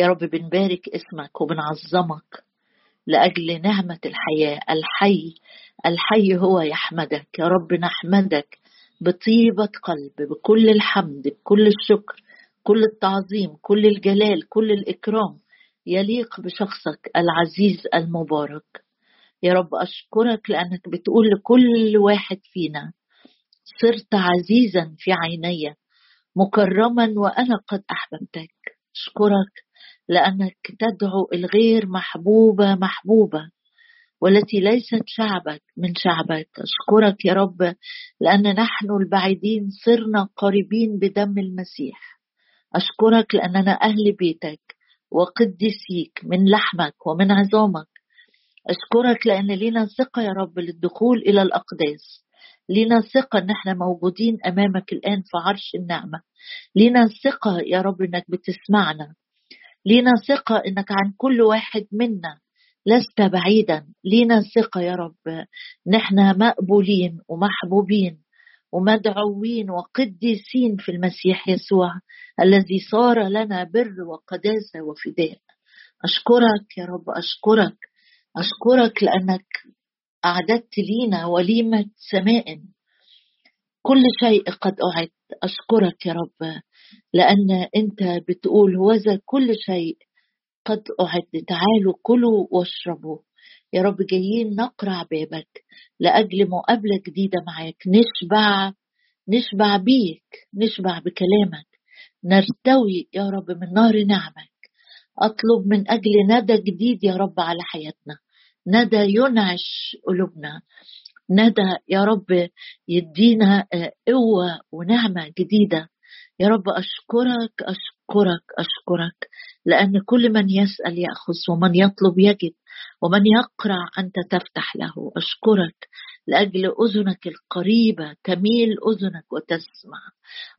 يا رب بنبارك اسمك وبنعظمك لأجل نعمه الحياة. الحي الحي هو يحمدك. يا رب نحمدك بطيبة قلب بكل الحمد بكل الشكر كل التعظيم كل الجلال كل الإكرام يليق بشخصك العزيز المبارك. يا رب أشكرك لأنك بتقول لكل واحد فينا صرت عزيزا في عيني مكرما وأنا قد أحببتك. أشكرك لأنك تدعو الغير محبوبة محبوبة والتي ليست شعبك من شعبك. أشكرك يا رب لأن نحن البعيدين صرنا قريبين بدم المسيح. أشكرك لأننا أهل بيتك وقدسيك من لحمك ومن عظامك. أشكرك لأن لينا ثقة يا رب للدخول إلى الأقداس. لينا ثقة إن إحنا موجودين أمامك الآن في عرش النعمة. لينا ثقة يا رب إنك بتسمعنا. لينا ثقة إنك عن كل واحد منا لست بعيدا. لينا ثقة يا رب. نحن مقبولين ومحبوبين ومدعوين وقديسين في المسيح يسوع الذي صار لنا بر وقداسة وفداء. أشكرك يا رب أشكرك. أشكرك لأنك أعددت لينا وليمة سماء. كل شيء قد أعد. أشكرك يا رب لأن أنت بتقول وذا كل شيء قد أعد. تعالوا كلوا واشربوا. يا رب جايين نقرع بابك لأجل مقابلة جديدة معاك. نشبع نشبع بيك نشبع بكلامك. نرتوي يا رب من نار نعمك. أطلب من أجل ندى جديد يا رب على حياتنا. ندى ينعش قلوبنا. ندى يا رب يدينا آه، قوة ونعمة جديدة. يا رب أشكرك أشكرك أشكرك لأن كل من يسأل يأخذ ومن يطلب يجد. ومن يقرع أنت تفتح له. أشكرك لأجل أذنك القريبة تميل أذنك وتسمع.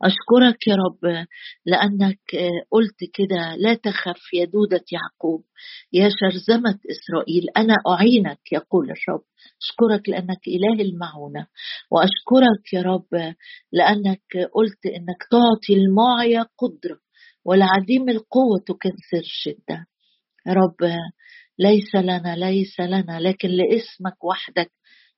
أشكرك يا رب لأنك قلت كده لا تخف يا دودة يعقوب يا شرذمة إسرائيل أنا أعينك يقول الرب. أشكرك لأنك إله المعونة. وأشكرك يا رب لأنك قلت إنك تعطي المعيا قدرة والعديم القوة تكسر شدة. يا رب ليس لنا ليس لنا لكن لاسمك وحدك.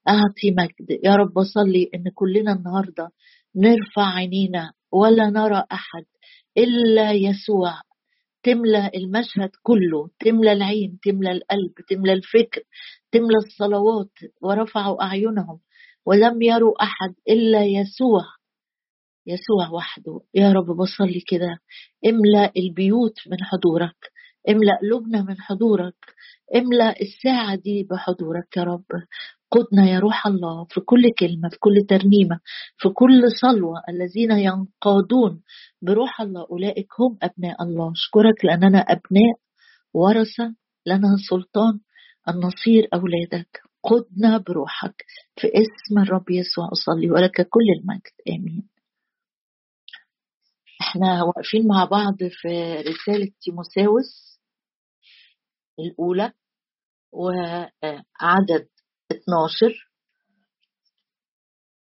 أعطي مجد يا رب أصلي إن كلنا النهاردة نرفع عينينا ولا نرى أحد إلا يسوع. تملى المشهد كله تملى العين تملى القلب تملى الفكر تملى الصلوات ورفعوا أعينهم. ولم يروا أحد إلا يسوع. يسوع وحده. يا رب بصلي كده. املأ البيوت من حضورك. املأ قلوبنا من حضورك. املأ الساعة دي بحضورك يا رب. قدنا يا روح الله في كل كلمة في كل ترنيمة في كل صلوة الذين ينقادون بروح الله. أولئك هم أبناء الله. أشكرك لأننا أبناء ورثة لنا سلطان أن نصير أولادك. قدنا بروحك في اسم الرب يسوع. أصلي ولك كل المجد. آمين. إحنا واقفين مع بعض في رسالة تيموساوس. الأولى وعدد 12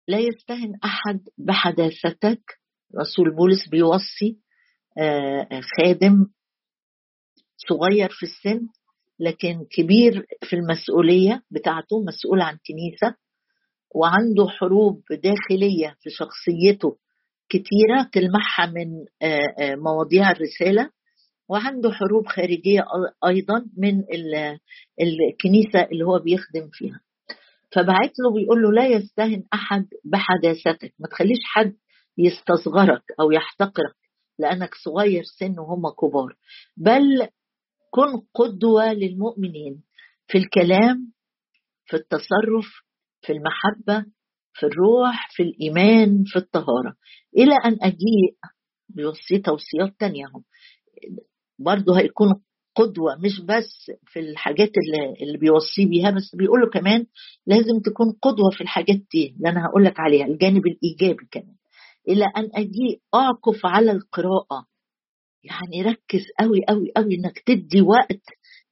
لا يستهن أحد بحداثتك. رسول بولس بيوصي آه، خادم صغير في السن لكن كبير في المسؤولية بتاعته مسؤول عن كنيسة وعنده حروب داخلية في شخصيته كتيرة تلمحها من آه، آه، مواضيع الرسالة. وعنده حروب خارجية أيضا من الكنيسة اللي هو بيخدم فيها. فبعت له بيقول له لا يستهن أحد بحداثتك. ما تخليش حد يستصغرك أو يحتقرك لأنك صغير سن وهم كبار. بل كن قدوة للمؤمنين في الكلام في التصرف في المحبة في الروح في الإيمان في الطهارة. إلى أن أجيء بيوصي توصيات تانية برضه هيكون قدوة مش بس في الحاجات اللي, اللي بيوصي بيها بس بيقوله كمان لازم تكون قدوة في الحاجات دي اللي أنا هقول لك عليها الجانب الإيجابي كمان. إلى أن أجي أعكف على القراءة يعني ركز قوي قوي قوي إنك تدي وقت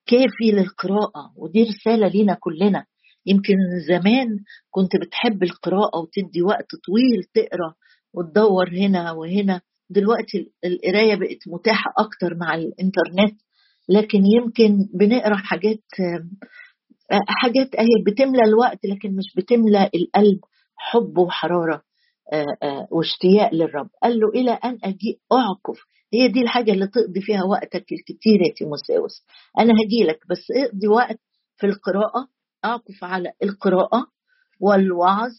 كافي للقراءة ودي رسالة لينا كلنا. يمكن زمان كنت بتحب القراءة وتدي وقت طويل تقرأ وتدور هنا وهنا دلوقتي القراية بقت متاحة أكتر مع الإنترنت لكن يمكن بنقرأ حاجات حاجات أهي بتملى الوقت لكن مش بتملى القلب حب وحرارة واشتياق للرب. قال له إلى أن أجي أعكف. هي دي الحاجة اللي تقضي فيها وقتك الكتير يا تيموساوس. أنا هجي لك بس اقضي وقت في القراءة أعكف على القراءة والوعظ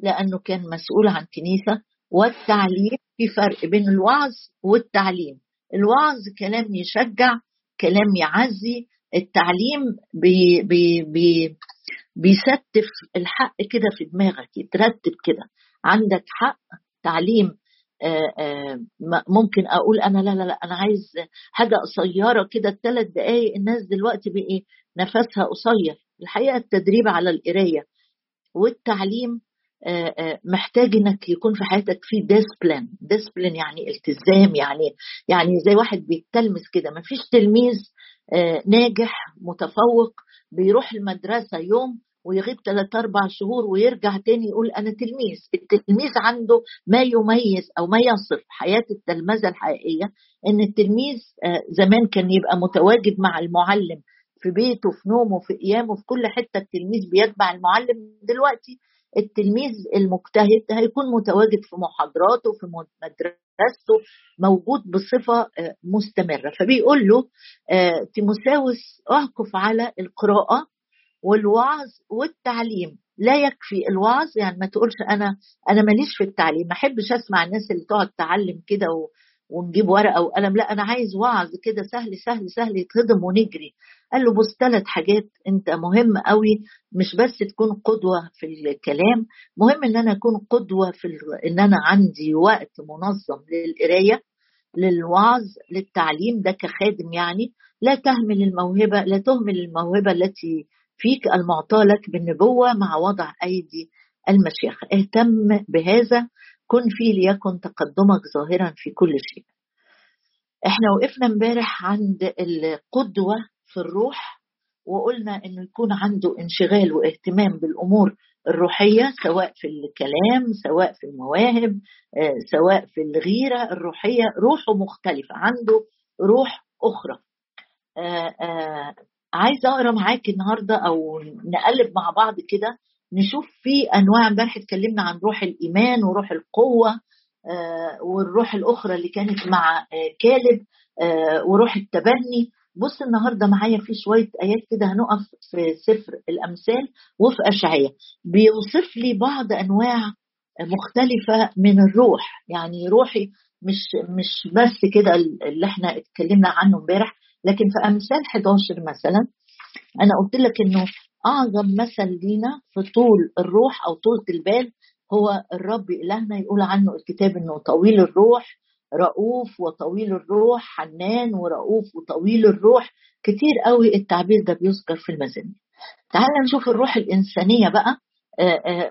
لأنه كان مسؤول عن كنيسة. والتعليم في فرق بين الوعظ والتعليم. الوعظ كلام يشجع كلام يعزي التعليم بي بي بي بيستف الحق كده في دماغك يترتب كده. عندك حق تعليم آآ آآ ممكن أقول أنا لا لا لا أنا عايز حاجة قصيرة كده الثلاث دقائق الناس دلوقتي بايه نفسها قصير. الحقيقة التدريب على القراية والتعليم محتاج إنك يكون في حياتك في discipline discipline يعني التزام يعني يعني زي واحد بيتلمس كده. ما فيش تلميذ ناجح متفوق بيروح المدرسة يوم ويغيب ثلاث أربع شهور ويرجع تاني يقول أنا تلميذ. التلميذ عنده ما يميز أو ما يصف حياة التلمذة الحقيقية إن التلميذ زمان كان يبقى متواجد مع المعلم في بيته في نومه في قيامه في كل حتة التلميذ بيتبع المعلم. دلوقتي التلميذ المجتهد هيكون متواجد في محاضراته في مدرسته موجود بصفة مستمرة. فبيقول له تيموساوس اعكف على القراءة والوعظ والتعليم. لا يكفي الوعظ يعني ما تقولش أنا أنا ماليش في التعليم. ما أحبش أسمع الناس اللي تقعد تعلم كده و... ونجيب ورقة وقلم. لا أنا عايز وعظ كده سهل سهل سهل يتهضم ونجري. قال له بص ثلاث حاجات انت مهم قوي مش بس تكون قدوة في الكلام مهم إن أنا أكون قدوة في ال... إن أنا عندي وقت منظم للقراية للوعظ للتعليم ده كخادم يعني. لا تهمل الموهبة لا تهمل الموهبة التي فيك المعطى لك بالنبوة مع وضع أيدي المشيخه اهتم بهذا كن فيه ليكن تقدمك ظاهرا في كل شيء. إحنا وقفنا امبارح عند القدوة في الروح وقلنا إنه يكون عنده انشغال واهتمام بالأمور الروحية سواء في الكلام سواء في المواهب سواء في الغيرة الروحية روحه مختلفة عنده روح أخرى. عايزة أقرأ معاك النهارده أو نقلب مع بعض كده نشوف في أنواع امبارح اتكلمنا عن روح الإيمان وروح القوة والروح الأخرى اللي كانت مع كالب وروح التبني. بص النهارده معايا في شوية آيات كده هنقف في سفر الأمثال وفي أشعياء. بيوصف لي بعض أنواع مختلفة من الروح. يعني روحي مش مش بس كده اللي إحنا اتكلمنا عنه امبارح لكن في أمثال 11 مثلا أنا قلت لك إنه أعظم مثل لينا في طول الروح أو طولة البال هو الرب إلهنا يقول عنه الكتاب إنه طويل الروح رؤوف وطويل الروح حنان ورؤوف وطويل الروح. كتير قوي التعبير ده بيذكر في المزامير تعال نشوف الروح الإنسانية بقى.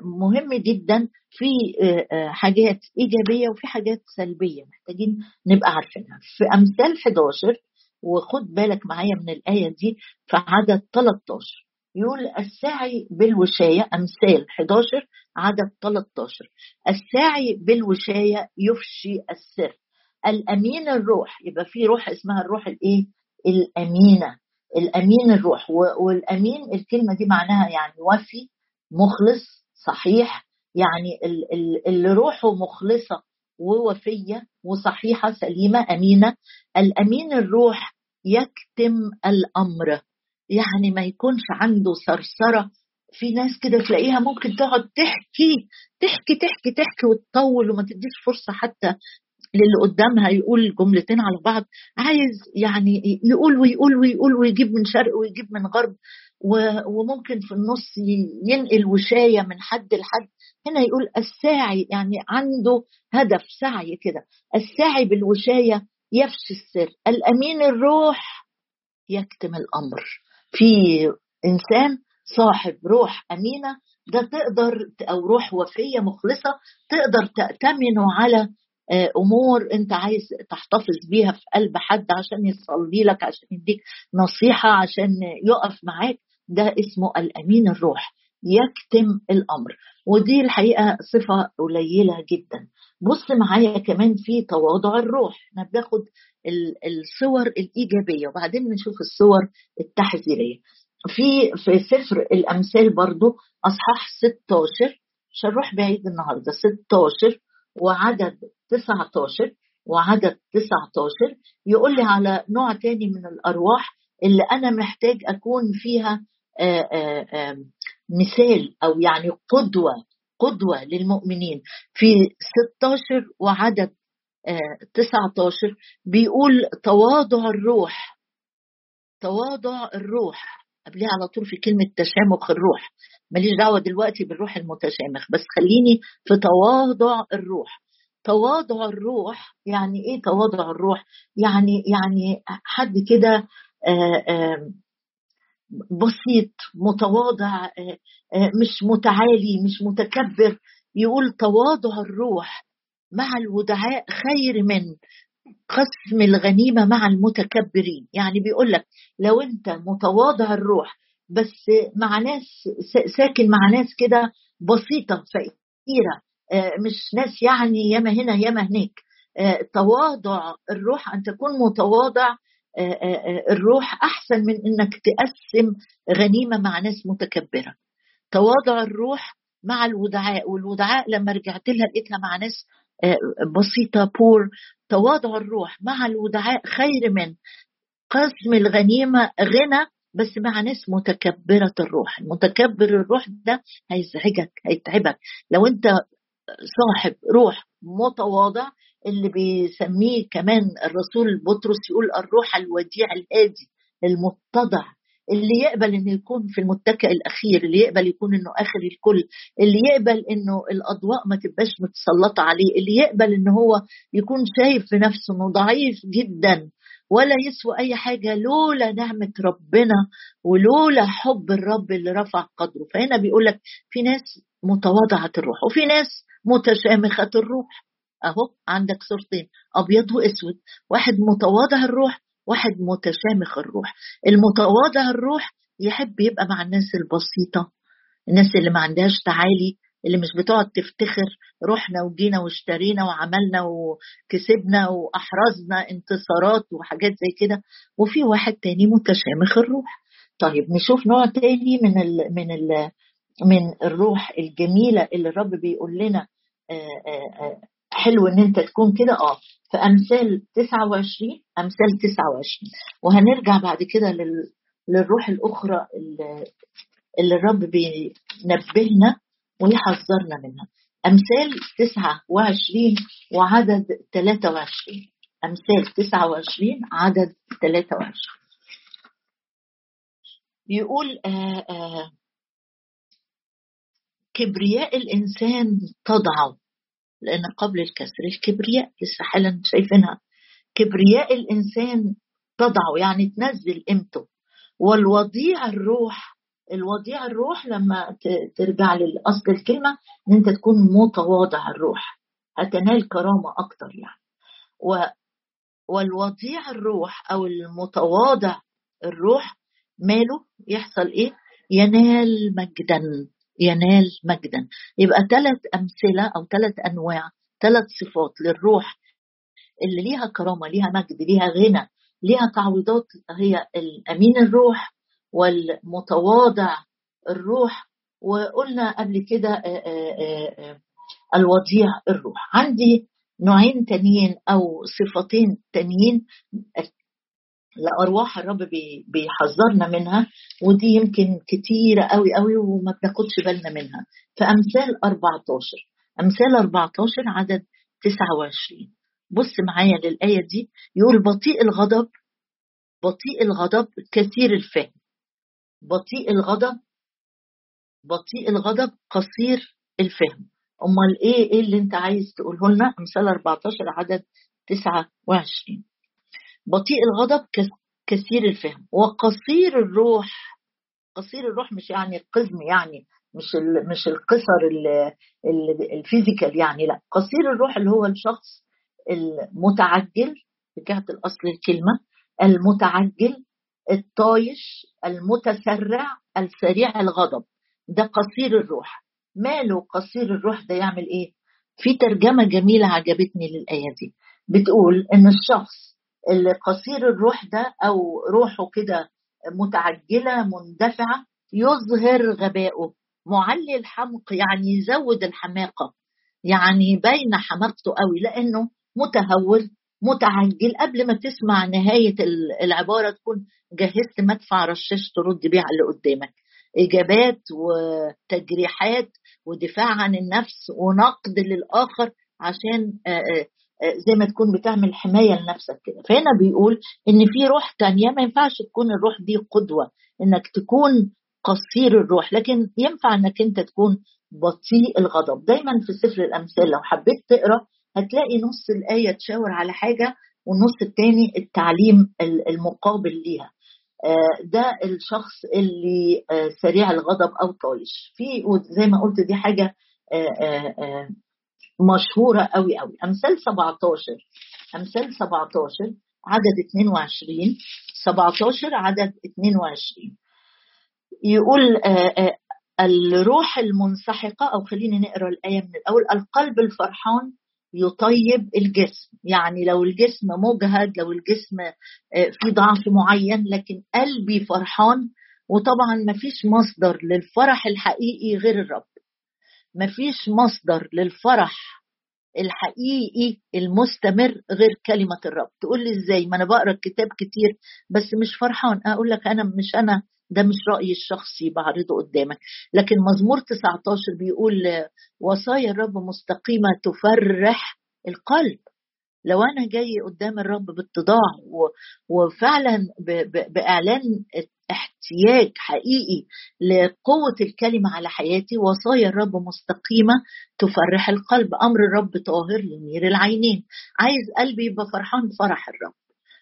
مهم جدا. في حاجات إيجابية وفي حاجات سلبية محتاجين نبقى عارفينها. في أمثال 11 وخد بالك معايا من الآية دي في عدد 13 يقول الساعي بالوشاية أمثال 11 عدد 13 الساعي بالوشاية يفشي السر. الأمين الروح يبقى في روح اسمها الروح الإيه؟ الأمينة. الأمين الروح والأمين الكلمة دي معناها يعني وفي مخلص صحيح يعني اللي روحه مخلصة ووفية وصحيحة سليمة أمينة. الأمين الروح يكتم الأمر. يعني ما يكونش عنده ثرثرة في ناس كده تلاقيها ممكن تقعد تحكي تحكي تحكي تحكي وتطول وما تديش فرصة حتى للي قدامها يقول جملتين على بعض عايز يعني يقول ويقول ويقول ويجيب من شرق ويجيب من غرب وممكن في النص ينقل وشاية من حد لحد. هنا يقول الساعي يعني عنده هدف سعي كده. الساعي بالوشاية يفشي السر. الأمين الروح يكتم الأمر. في إنسان صاحب روح أمينة ده تقدر أو روح وفية مخلصة تقدر تأتمنه على أمور أنت عايز تحتفظ بيها في قلب حد عشان يصلي لك عشان يديك نصيحة عشان يقف معاك ده اسمه الأمين الروح يكتم الأمر. ودي الحقيقة صفة قليلة جدا. بص معايا كمان في تواضع الروح. إحنا بناخد الصور الإيجابية وبعدين نشوف الصور التحذيرية. في في سفر الأمثال برضو أصحاح 16 مش هنروح بعيد النهارده 16 وعدد 19 وعدد 19 يقول لي على نوع تاني من الأرواح اللي أنا محتاج أكون فيها آآ آآ مثال أو يعني قدوة قدوة للمؤمنين. في 16 وعدد 19 بيقول تواضع الروح تواضع الروح. قبلها على طول في كلمة تشامخ الروح. ماليش دعوة دلوقتي بالروح المتشامخ بس خليني في تواضع الروح. تواضع الروح يعني إيه تواضع الروح؟ يعني يعني حد كده بسيط متواضع مش متعالي مش متكبر يقول تواضع الروح مع الودعاء خير من قسم الغنيمة مع المتكبرين. يعني بيقول لك لو أنت متواضع الروح بس مع ناس ساكن مع ناس كده بسيطة فقيرة مش ناس يعني ياما هنا ياما هناك. تواضع الروح أن تكون متواضع الروح أحسن من أنك تقسم غنيمة مع ناس متكبرة. تواضع الروح مع الودعاء والودعاء لما رجعت لها لقيتها مع ناس بسيطة بور تواضع الروح مع الودعاء خير من قسم الغنيمة غنى بس مع ناس متكبرة الروح. المتكبر الروح ده هيزعجك هيتعبك. لو انت صاحب روح متواضع اللي بيسميه كمان الرسول بطرس يقول الروح الوديع الهادي المتضع اللي يقبل إنه يكون في المتكئ الأخير اللي يقبل يكون إنه آخر الكل اللي يقبل إنه الأضواء ما تبقاش متسلطة عليه اللي يقبل ان هو يكون شايف في نفسه إنه ضعيف جدا. ولا يسوى أي حاجة لولا نعمة ربنا ولولا حب الرب اللي رفع قدره. فهنا بيقول لك في ناس متواضعة الروح وفي ناس متشامخة الروح. أهو عندك صورتين أبيض وأسود. واحد متواضع الروح واحد متشامخ الروح. المتواضع الروح يحب يبقى مع الناس البسيطة الناس اللي ما عندهاش تعالي اللي مش بتقعد تفتخر رحنا وجينا واشترينا وعملنا وكسبنا وأحرزنا انتصارات وحاجات زي كده. وفي واحد تاني متشامخ الروح. طيب نشوف نوع تاني من ال من ال من الروح الجميلة اللي الرب بيقول لنا حلو إن أنت تكون كده. آه في أمثال 29 أمثال 29 وهنرجع بعد كده لل... للروح الأخرى اللي الرب بينبهنا. ويحذرنا منها. أمثال 29 وعدد 23 أمثال 29 عدد 23 بيقول آآ آآ كبرياء الإنسان تضعه. لأن قبل الكسر الكبرياء لسه حالا شايفينها. كبرياء الإنسان تضعه يعني تنزل قيمته. والوضيع الروح الوضيع الروح لما ترجع لأصل الكلمة إن أنت تكون متواضع الروح هتنال كرامة أكتر يعني و والوضيع الروح أو المتواضع الروح ماله يحصل إيه؟ ينال مجدا ينال مجدا يبقى ثلاث أمثلة أو ثلاث أنواع ثلاث صفات للروح اللي ليها كرامة ليها مجد ليها غنى ليها تعويضات هي الأمين الروح والمتواضع الروح. وقلنا قبل كده الوضيع الروح. عندي نوعين تانيين أو صفتين تانيين لأرواح الرب بيحذرنا منها ودي يمكن كتيرة قوي قوي وما بناخدش بالنا منها. فأمثال 14 أمثال 14 عدد 29 بص معايا للآية دي. يقول بطيء الغضب بطيء الغضب كثير الفهم. بطيء الغضب بطيء الغضب قصير الفهم. أمال إيه إيه اللي أنت عايز تقوله لنا؟ إمثال 14 عدد 29 بطيء الغضب كثير الفهم. وقصير الروح قصير الروح مش يعني القزم يعني مش مش القصر الفيزيكال يعني لا. قصير الروح اللي هو الشخص المتعجل رجعت الأصل الكلمة المتعجل الطايش المتسرع السريع الغضب. ده قصير الروح. ماله قصير الروح ده يعمل إيه؟ في ترجمة جميلة عجبتني للآية دي. بتقول إن الشخص اللي قصير الروح ده أو روحه كده متعجلة مندفعة يظهر غبائه معلي الحمق يعني يزود الحماقة. يعني باينة حماقته قوي لأنه متهور متعجل. قبل ما تسمع نهاية العبارة تكون جهزت مدفع رشاش ترد بيه على اللي قدامك. إجابات وتجريحات ودفاع عن النفس ونقد للآخر عشان زي ما تكون بتعمل حماية لنفسك كده. فهنا بيقول إن في روح تانية ما ينفعش تكون الروح دي قدوة إنك تكون قصير الروح لكن ينفع إنك أنت تكون بطيء الغضب. دايما في سفر الأمثال لو حبيت تقرأ هتلاقي نص الآية تشاور على حاجة والنص التاني التعليم المقابل ليها. ده الشخص اللي سريع الغضب أو طايش في زي ما قلت دي حاجة مشهورة قوي قوي أمثال 17 أمثال 17 عدد 22 17 عدد 22 يقول الروح المنسحقة أو خلينا نقرأ الآية من الأول القلب الفرحان يطيب الجسم. يعني لو الجسم مجهد لو الجسم في ضعف معين لكن قلبي فرحان وطبعا ما فيش مصدر للفرح الحقيقي غير الرب. ما فيش مصدر للفرح الحقيقي المستمر غير كلمة الرب. تقول لي إزاي؟ ما أنا بقرأ كتاب كتير بس مش فرحان. أقول لك أنا مش أنا ده مش رأيي الشخصي بعرضه قدامك. لكن مزمور 19 بيقول وصايا الرب مستقيمة تفرح القلب. لو أنا جاي قدام الرب باتضاع وفعلا بإعلان احتياج حقيقي لقوة الكلمة على حياتي وصايا الرب مستقيمة تفرح القلب. أمر الرب طاهر لنير العينين. عايز قلبي يبقى فرحان فرح الرب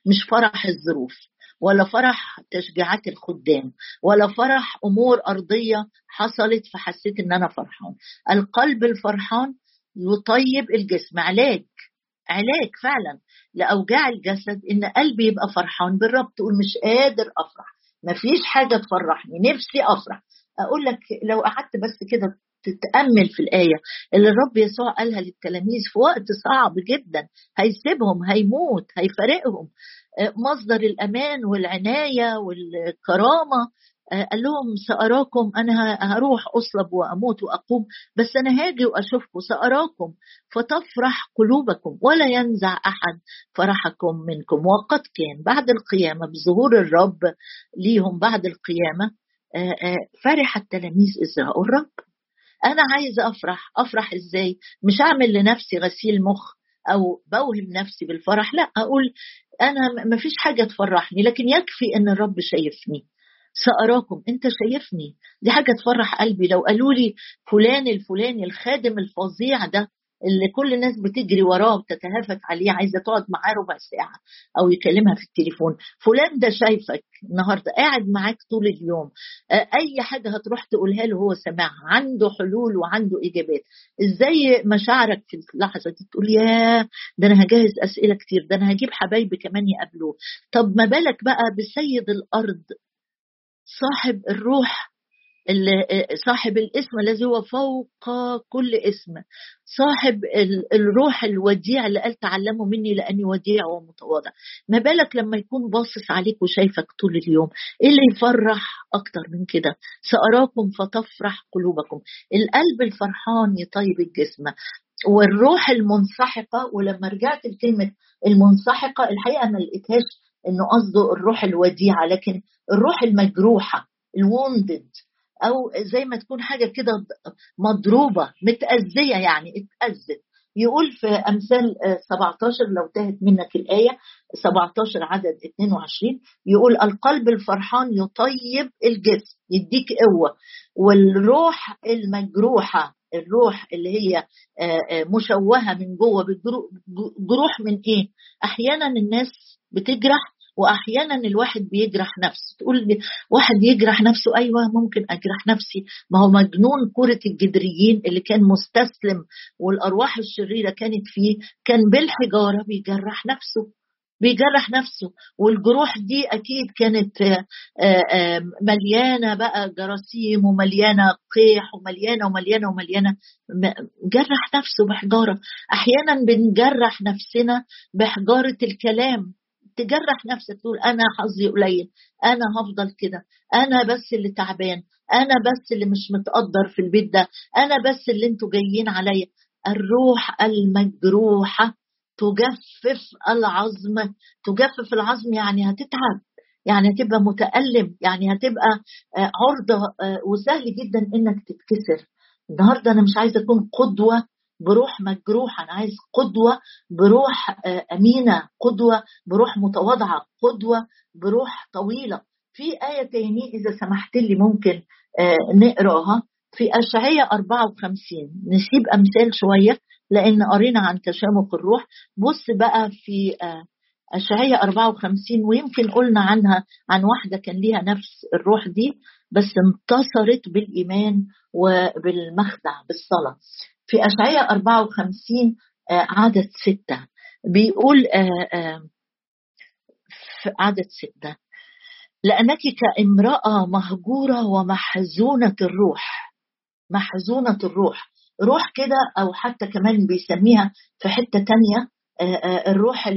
مش فرح الظروف. ولا فرح تشجيعات الخدام ولا فرح أمور أرضية حصلت فحسيت إن أنا فرحان. القلب الفرحان يطيب الجسم. علاج علاج فعلا لأوجاع الجسد إن قلبي يبقى فرحان بالرب. تقول مش قادر أفرح مفيش حاجة تفرحني نفسي أفرح. أقول لك لو قعدت بس كده تتأمل في الآية. اللي الرب يسوع قالها للتلاميذ في وقت صعب جدا هيسيبهم هيموت هيفارقهم. مصدر الأمان والعناية والكرامة. قال لهم سأراكم أنا هروح أصلب وأموت وأقوم بس أنا هاجي وأشوفكم سأراكم فتفرح قلوبكم ولا ينزع أحد فرحكم منكم. وقد كان بعد القيامة بظهور الرب ليهم بعد القيامة فرح التلاميذ رأوا الرب. أنا عايزه أفرح. أفرح إزاي؟ مش أعمل لنفسي غسيل مخ أو بوهم نفسي بالفرح. لا أقول أنا ما فيش حاجة تفرحني لكن يكفي إن الرب شايفني. سأراكم أنت شايفني. دي حاجة تفرح قلبي. لو قالوا لي فلان الفلاني الخادم الفظيع ده اللي كل الناس بتجري وراه وتتهافت عليه عايزة تقعد معاه ربع ساعة أو يكلمها في التليفون. فلان ده شايفك النهارده قاعد معاك طول اليوم. أي حاجة هتروح تقولها له هو سامعها. عنده حلول وعنده إجابات. إزاي مشاعرك في اللحظة دي؟ تقول يا ده أنا هجهز أسئلة كتير ده أنا هجيب حبايبي كمان يقابلوه. طب ما بالك بقى بسيد الأرض صاحب الروح صاحب الاسم الذي هو فوق كل اسم. صاحب الروح الوديع اللي قال تعلموا مني لأني وديع ومتواضع. ما بالك لما يكون باصص عليك وشايفك طول اليوم؟ إيه اللي يفرح أكتر من كده؟ سأراكم فتفرح قلوبكم. القلب الفرحان يطيب الجسم. والروح المنسحقة ولما رجعت لكلمة المنسحقة الحقيقة ما لقيتهاش إنه قصده الروح الوديعة لكن الروح المجروحة الوندد أو زي ما تكون حاجة كده مضروبة متأذية يعني اتأذت يقول في أمثال 17 لو تاهت منك الآية 17 عدد 22 يقول القلب الفرحان يطيب الجسم يديك قوة والروح المجروحة الروح اللي هي مشوهة من جوه جروح من إيه؟ أحيانا الناس بتجرح وأحيانا الواحد بيجرح نفسه. تقول لي واحد يجرح نفسه أيوه ممكن أجرح نفسي. ما هو مجنون كرة الجدريين اللي كان مستسلم والأرواح الشريرة كانت فيه كان بالحجارة بيجرح نفسه بيجرح نفسه. والجروح دي أكيد كانت مليانة بقى جراثيم ومليانة قيح ومليانة ومليانة ومليانة. جرح نفسه بحجارة. أحيانا بنجرح نفسنا بحجارة الكلام. تجرح نفسك تقول أنا حظي قليل أنا هفضل كده أنا بس اللي تعبان أنا بس اللي مش متقدر في البيت ده أنا بس اللي أنتوا جايين عليا. الروح المجروحة تجفف العظم تجفف العظم يعني هتتعب يعني هتبقى متألم يعني هتبقى آه، عرضة آه، وسهل جدا إنك تتكسر النهاردة أنا مش عايزة أكون قدوة بروح مجروحة أنا عايز قدوة بروح آه، أمينة قدوة بروح متواضعة قدوة بروح طويلة. في آية تاني إذا سمحت لي ممكن نقراها. في أشعية 54 نسيب أمثال شوية لأن قرينا عن تشامخ الروح. بص بقى في آه، أشعية 54 ويمكن قلنا عنها عن واحدة كان ليها نفس الروح دي بس انتصرت بالإيمان وبالمخدع بالصلاة. في أشعية 54 آه، عدد ستة. بيقول آه، في عدد ستة. لأنك كامرأة مهجورة ومحزونة الروح. محزونة الروح. روح كده أو حتى كمان بيسميها في حتة تانية الروح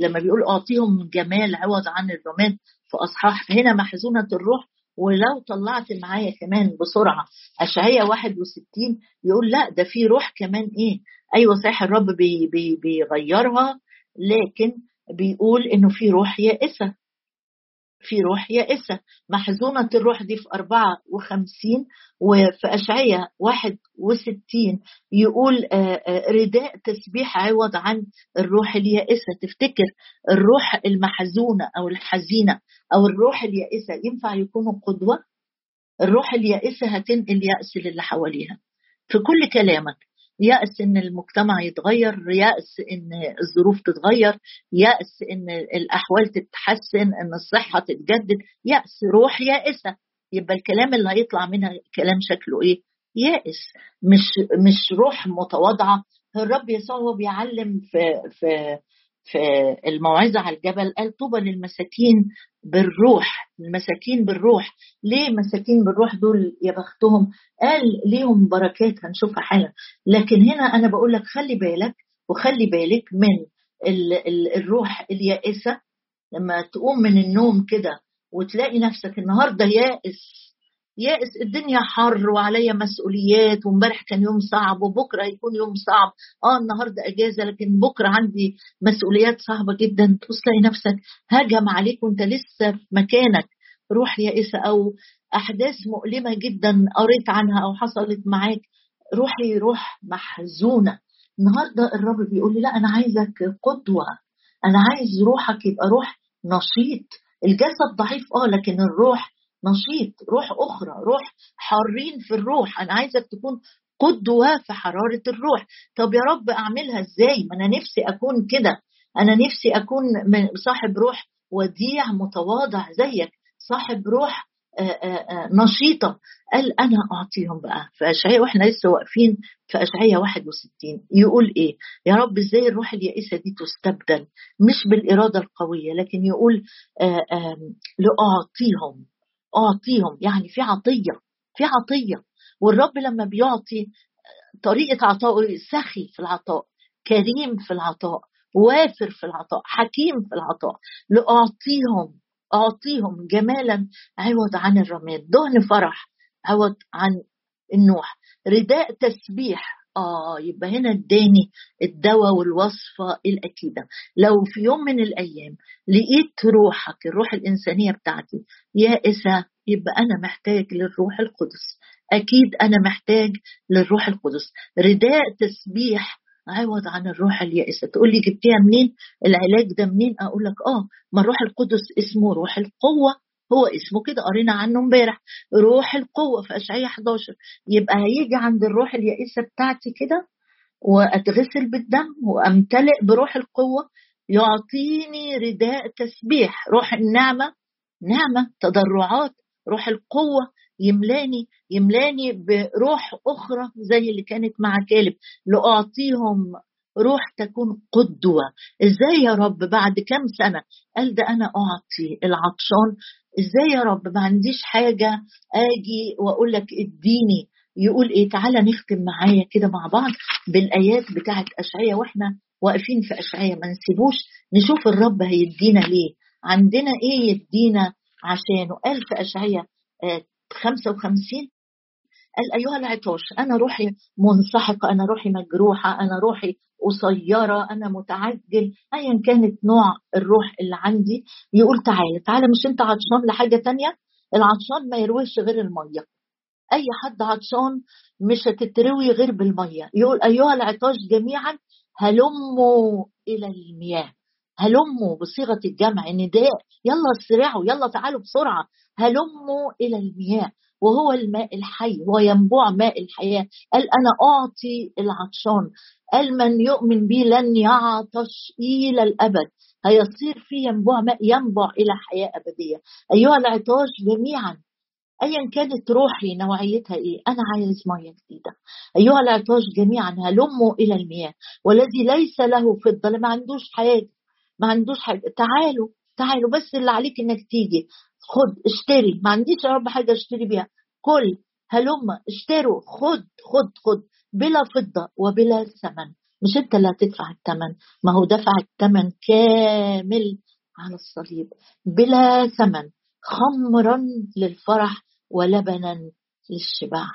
لما بيقول أعطيهم جمال عوض عن الرماد في أصحاح هنا محزونة الروح ولو طلعت معايا كمان بسرعة اشعياء 61 يقول لأ ده في روح كمان إيه؟ أيوه صحيح الرب بي بي بيغيرها لكن بيقول إنه في روح يائسة. في روح يائسة. محزونة الروح دي في 54 وفي أشعية 61 يقول آه، آه، رداء تسبيح عوض عن الروح اليائسة. تفتكر الروح المحزونة أو الحزينة أو الروح اليائسة ينفع يكونوا قدوة؟ الروح اليائسة هتنقل يأس للي حواليها. في كل كلامك يأس إن المجتمع يتغير يأس إن الظروف تتغير يأس إن الأحوال تتحسن إن الصحة تتجدد يأس روح يائسة. يبقى الكلام اللي هيطلع منها كلام شكله إيه؟ يائس. مش مش روح متواضعة. الرب يسوع بيعلم في في في الموعظة على الجبل قال طوبى للمساكين بالروح المساكين بالروح. ليه مساكين بالروح دول يا بختهم قال ليهم بركات هنشوفها حالا. لكن هنا أنا بقول لك خلي بالك وخلي بالك من الروح اليائسة. لما تقوم من النوم كده وتلاقي نفسك النهارده يائس يائس الدنيا حر وعليا مسؤوليات وامبارح كان يوم صعب وبكرة يكون يوم صعب. آه النهارده إجازة لكن بكرة عندي مسؤوليات صعبة جدا. تبص تلاقي نفسك. هجم عليك وانت لسه في مكانك. روح يائسه أو أحداث مؤلمة جدا قريت عنها أو حصلت معاك. روحي روح محزونة. النهارده الرب بيقول لي لا أنا عايزك قدوة. أنا عايز روحك يبقى روح نشيط. الجسد ضعيف آه لكن الروح نشيط روح أخرى روح حارين في الروح. أنا عايزك تكون قدوه في حرارة الروح. طب يا رب أعملها إزاي؟ ما أنا نفسي أكون كده. أنا نفسي أكون صاحب روح وديع متواضع زيك صاحب روح نشيطة. قال أنا أعطيهم بقى. في أشعية وإحنا لسه واقفين في أشعية 61 يقول إيه؟ يا رب إزاي الروح اليائسة دي تستبدل؟ مش بالإرادة القوية لكن يقول لأعطيهم. أعطيهم يعني في عطية في عطية. والرب لما بيعطي طريقة عطائه سخي في العطاء كريم في العطاء وافر في العطاء حكيم في العطاء. لأعطيهم أعطيهم جمالا عوض عن الرماد. دهن فرح عوض عن النوح. رداء تسبيح. آه يبقى هنا اداني الدواء والوصفة الأكيدة. لو في يوم من الأيام لقيت روحك الروح الإنسانية بتاعتي يائسة يبقى أنا محتاج للروح القدس. أكيد أنا محتاج للروح القدس. رداء تسبيح عوض عن الروح اليائسة. تقول لي جبتيها منين؟ العلاج ده منين؟ أقول لك آه ما الروح القدس اسمه روح القوة. هو اسمه كده قرينا عنه امبارح روح القوة في اشعياء 11 يبقى هيجي عند الروح اليائسة بتاعتي كده وأتغسل بالدم وأمتلئ بروح القوة يعطيني رداء تسبيح. روح النعمة نعمة تضرعات. روح القوة يملاني يملاني بروح أخرى زي اللي كانت مع كالب. لأعطيهم روح تكون قدوة. إزاي يا رب بعد كم سنة؟ قال ده أنا أعطي العطشان. إزاي يا رب؟ ما عنديش حاجة آجي وأقول لك إديني. يقول إيه؟ تعالى نختم معايا كده مع بعض بالآيات بتاعت اشعياء وإحنا واقفين في اشعياء ما نسيبوش نشوف الرب هيدينا ليه. عندنا إيه يدينا عشانه؟ قال في اشعياء 55 آه، قال أيها العطاش أنا روحي منسحقة أنا روحي مجروحة أنا روحي قصيرة أنا متعجل. ايا كانت نوع الروح اللي عندي يقول تعالى تعالى مش أنت عطشان لحاجة تانية؟ العطشان ما يرويش غير المية. أي حد عطشان مش هتتروي غير بالمية. يقول أيها العطاش جميعا هلموا إلى المياه. هلموا بصيغة الجمع نداء يلا اسرعوا يلا تعالوا بسرعة. هلموا إلى المياه. وهو الماء الحي وينبوع ماء الحياة. قال أنا أعطي العطشان. قال من يؤمن بي لن يعطش إلى الأبد. هيصير فيه ينبوع ماء ينبع إلى حياة أبدية. أيها العطاش جميعا ايا كانت روحي نوعيتها إيه؟ أنا عايز ميه جديدة. أيها العطاش جميعا هلموا إلى المياه. والذي ليس له فضة ما عندوش حاجة. ما عندوش حاجة. تعالوا تعالوا بس اللي عليك إنك تيجي. خد اشتري. ما عنديش يا رب حاجة أشتري بيها. كل هلم اشتروا. خد خد خد. بلا فضة وبلا ثمن. مش أنت اللي هتدفع الثمن ما هو دفع الثمن كامل على الصليب. بلا ثمن. خمرا للفرح ولبنا للشبع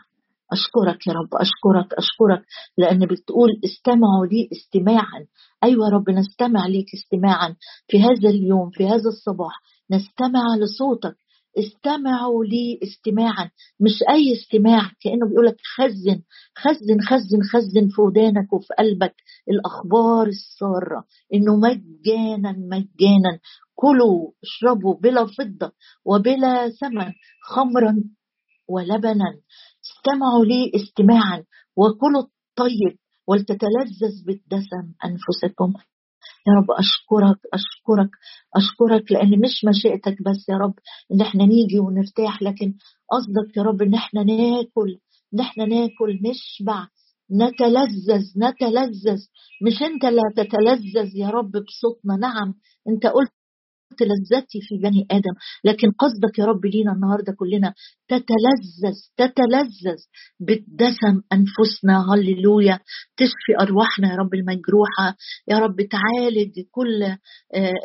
أشكرك يا رب أشكرك أشكرك. لأن بتقول استمعوا لي استماعا. أيوة رب نستمع ليك استماعا. في هذا اليوم في هذا الصباح نستمع لصوتك. استمعوا لي استماعا. مش أي استماع كأنه بيقول لك خزن خزن خزن خزن في ودانك وفي قلبك. الأخبار السارة إنه مجانا مجانا. كلوا اشربوا بلا فضة وبلا ثمن خمرا ولبنا استمعوا لي استماعا وكلوا الطيب ولتتلذذ بالدسم أنفسكم. يا رب أشكرك أشكرك أشكرك لأن مش مشيئتك بس يا رب ان إحنا نيجي ونرتاح لكن قصدك يا رب إن إحنا ناكل إن إحنا ناكل نشبع نتلذذ نتلذذ. مش أنت اللي هتتلذذ يا رب بصوتنا نعم أنت قلت لذتي في بني آدم لكن قصدك يا رب لينا النهارده كلنا تتلذذ تتلذذ بالدسم أنفسنا هللويا. تشفي أرواحنا يا رب المجروحة. يا رب تعالج كل آه،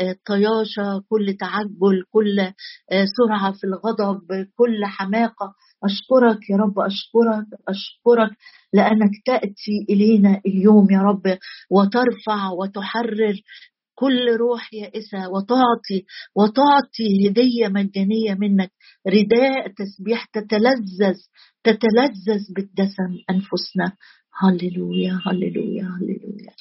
آه، طياشة كل تعجل كل آه، سرعة في الغضب كل حماقة. أشكرك يا رب أشكرك أشكرك لأنك تأتي إلينا اليوم يا رب وترفع وتحرر كل روح يائسة وتعطي وتعطي هدية مجانية منك. رداء تسبيح تتلذذ تتلذذ بالدسم أنفسنا. هللويا هللويا هللويا.